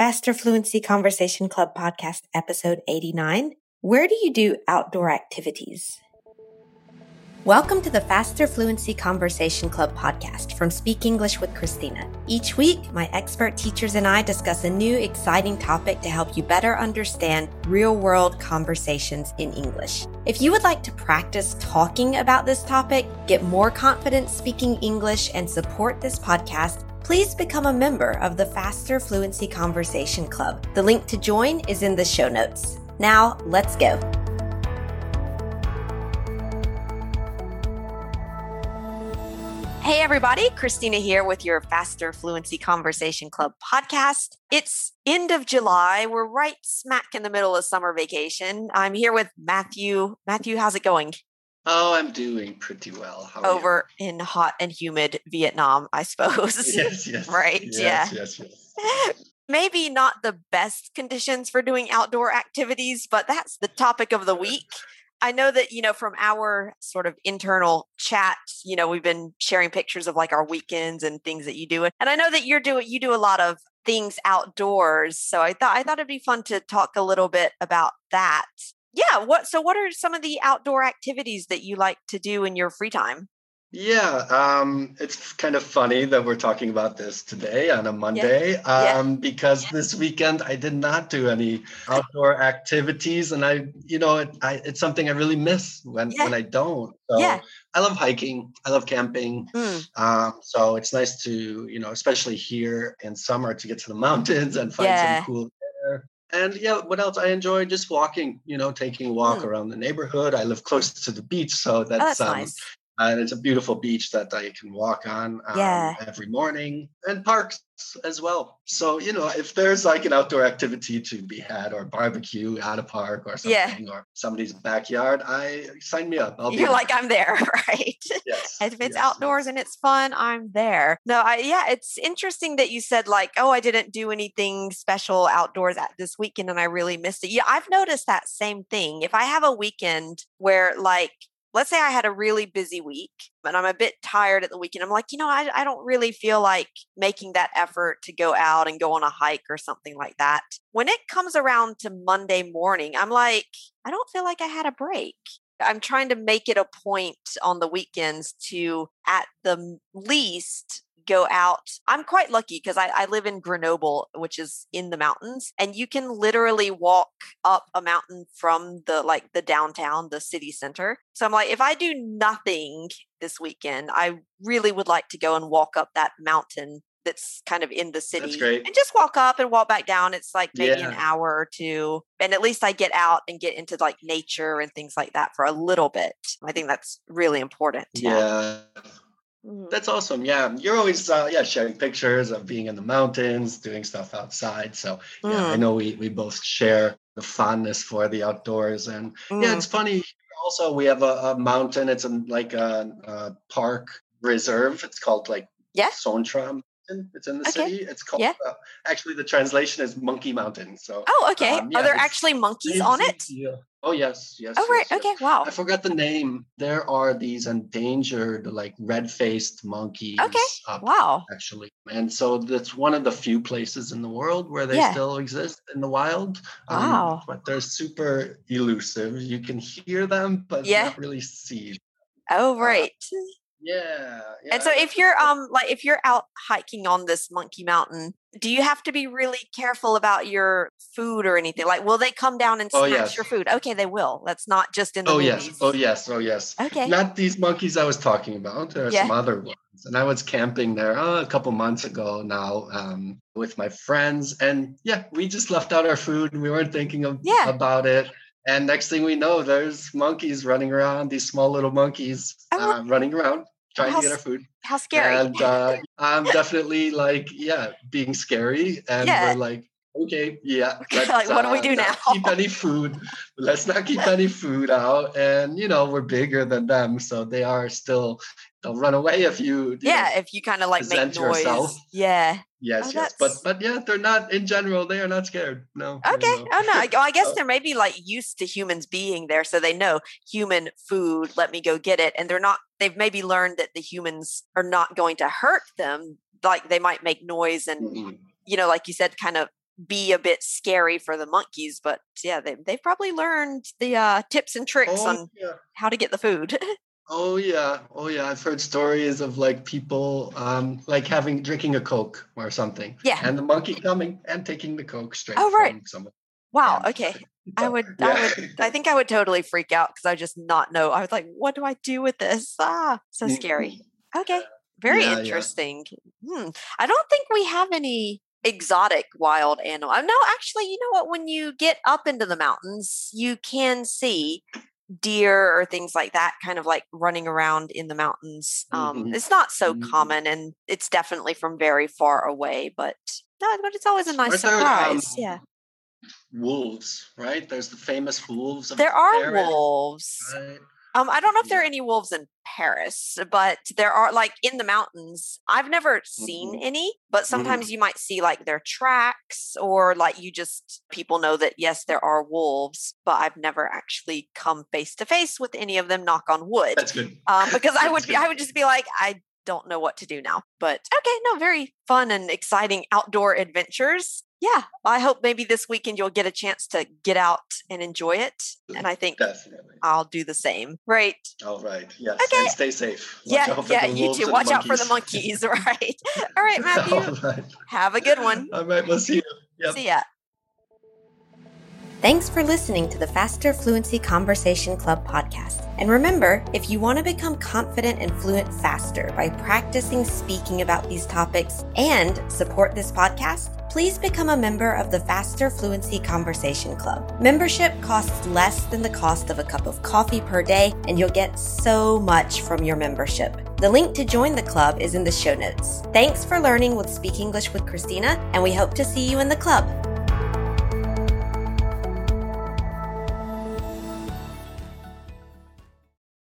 Faster Fluency Conversation Club podcast, episode 89. Where do you do outdoor activities? Welcome to the Faster Fluency Conversation Club podcast from Speak English with Christina. Each week, my expert teachers and I discuss a new exciting topic to help you better understand real world conversations in English. If you would like to practice talking about this topic, get more confidence speaking English, and support this podcast, please become a member of the Faster Fluency Conversation Club. The link to join is in the show notes. Now, let's go. Hey, everybody. Christina here with your Faster Fluency Conversation Club podcast. It's end of July. We're right smack in the middle of summer vacation. I'm here with Matthew. Matthew, how's it going? Oh, I'm doing pretty well. Over in hot and humid Vietnam, I suppose. Yes, yes. right? Yes, yeah. Yes, yes. Maybe not the best conditions for doing outdoor activities, but that's the topic of the week. I know that, you know, from our sort of internal chat, you know, we've been sharing pictures of like our weekends and things that you do. And I know that you're doing, you do a lot of things outdoors. So I thought, I thought it'd be fun to talk a little bit about that yeah what so what are some of the outdoor activities that you like to do in your free time yeah um, it's kind of funny that we're talking about this today on a monday yeah. Um, yeah. because yeah. this weekend i did not do any outdoor activities and i you know it, I, it's something i really miss when when i don't so yeah. i love hiking i love camping mm. um, so it's nice to you know especially here in summer to get to the mountains and find some cool and yeah, what else? I enjoy just walking, you know, taking a walk mm. around the neighborhood. I live close to the beach, so that's, oh, that's um, nice. And it's a beautiful beach that I can walk on um, yeah. every morning and parks as well. So, you know, if there's like an outdoor activity to be had or barbecue at a park or something yeah. or somebody's backyard, I sign me up. I'll You're there. like, I'm there, right? Yes. if it's yes, outdoors yes. and it's fun, I'm there. No, I, yeah, it's interesting that you said like, oh, I didn't do anything special outdoors at this weekend and I really missed it. Yeah, I've noticed that same thing. If I have a weekend where like let's say I had a really busy week and I'm a bit tired at the weekend. I'm like, you know, I, I don't really feel like making that effort to go out and go on a hike or something like that. When it comes around to Monday morning, I'm like, I don't feel like I had a break. I'm trying to make it a point on the weekends to, at the least, go out. I'm quite lucky because I, I, live in Grenoble, which is in the mountains, and you can literally walk up a mountain from the like the downtown, the city center. So I'm like, if I do nothing this weekend, I really would like to go and walk up that mountain that's kind of in the city and just walk up and walk back down. It's like maybe yeah. an hour or two. And at least I get out and get into like nature and things like that for a little bit. I think that's really important. Yeah. yeah. Mm-hmm. That's awesome. Yeah, you're always uh, yeah sharing pictures of being in the mountains, doing stuff outside. So yeah, mm. I know we we both share the fondness for the outdoors, and mm. yeah, it's funny. Also, we have a, a mountain. It's a, like a, a, park reserve. It's called like yeah Son Tra. It's in the okay. city. It's called. Yeah. Uh, actually, the translation is Monkey Mountain. So. Oh, okay. Um, yeah, Are there actually monkeys on it? Oh yes, yes. Oh right. Yes, okay. Wow. I forgot the name. There are these endangered, like red-faced monkeys. Okay. wow. Actually, and so that's one of the few places in the world where they yeah. still exist in the wild. Um, wow. But they're super elusive. You can hear them, but yeah. not really see. Them. Oh uh, right. Uh, yeah, yeah. And so if you're um like if you're out hiking on this monkey mountain, do you have to be really careful about your food or anything? Like will they come down and snatch oh, yes. your food? Okay, they will. That's not just in the Oh movies. yes. Oh yes. Oh yes. Okay. Not these monkeys I was talking about. There are yeah. some other ones. And I was camping there oh, a couple months ago now um, with my friends. And yeah, we just left out our food. And we weren't thinking of, yeah. about it. And next thing we know, there's monkeys running around, these small little monkeys oh, uh, running around trying how, to get our food. How scary. And uh, I'm definitely like, yeah, being scary. And yeah. we're like, okay, yeah. like, what do we uh, do now? keep any food. Let's not keep any food out. And, you know, we're bigger than them. So they are still, they'll run away if you. yeah, know, if you kind of like make noise. Yourself. Yeah. Yes, oh, yes, but but yeah, they're not in general. They are not scared. No. Okay. No. Oh no. I, I guess they're maybe like used to humans being there, so they know human food. Let me go get it, and they're not. They've maybe learned that the humans are not going to hurt them. Like they might make noise and mm-hmm. you know, like you said, kind of be a bit scary for the monkeys, but yeah, they, they've probably learned the uh, tips and tricks oh, on yeah. how to get the food. oh yeah, oh yeah. I've heard stories of like people um, like having drinking a Coke or something. Yeah. And the monkey coming and taking the Coke straight oh, right. Wow. Okay. I would, yeah. I would, I think I would totally freak out because I just not know. I was like, what do I do with this? Ah, so scary. Okay. Very yeah, interesting. Hmm. I don't think we have any exotic wild animal. Uh, no, actually, you know what? When you get up into the mountains, you can see deer or things like that kind of like running around in the mountains. Um, mm-hmm. It's not so mm-hmm. common and it's definitely from very far away, but no, but it's always a nice um, surprise. There, um, yeah wolves, right? There's the famous wolves. there are wolves. Right? Um, I don't know if there are any wolves in Paris, but there are like in the mountains. I've never seen mm-hmm. any, but mm-hmm. sometimes mm-hmm. you might see like their tracks or like you just people know that yes, there are wolves, but I've never actually come face to face with any of them. Knock on wood. That's good. Um, because I would I would just be like I don't know what to do now. But okay, no, very fun and exciting outdoor adventures yeah, I hope maybe this weekend you'll get a chance to get out and enjoy it. And I think Definitely. I'll do the same. Right. All right. Yes. Okay. And stay safe. Watch yeah. Yeah. You too. Watch out for the monkeys. Right. All right, Matthew. All right. Have a good one. All right. We'll see you. Yep. See ya. Thanks for listening to the Faster Fluency Conversation Club podcast. And remember, if you want to become confident and fluent faster by practicing speaking about these topics and support this podcast, please become a member of the Faster Fluency Conversation Club. Membership costs less than the cost of a cup of coffee per day, and you'll get so much from your membership. The link to join the club is in the show notes. Thanks for learning with Speak English with Christina, and we hope to see you in the club.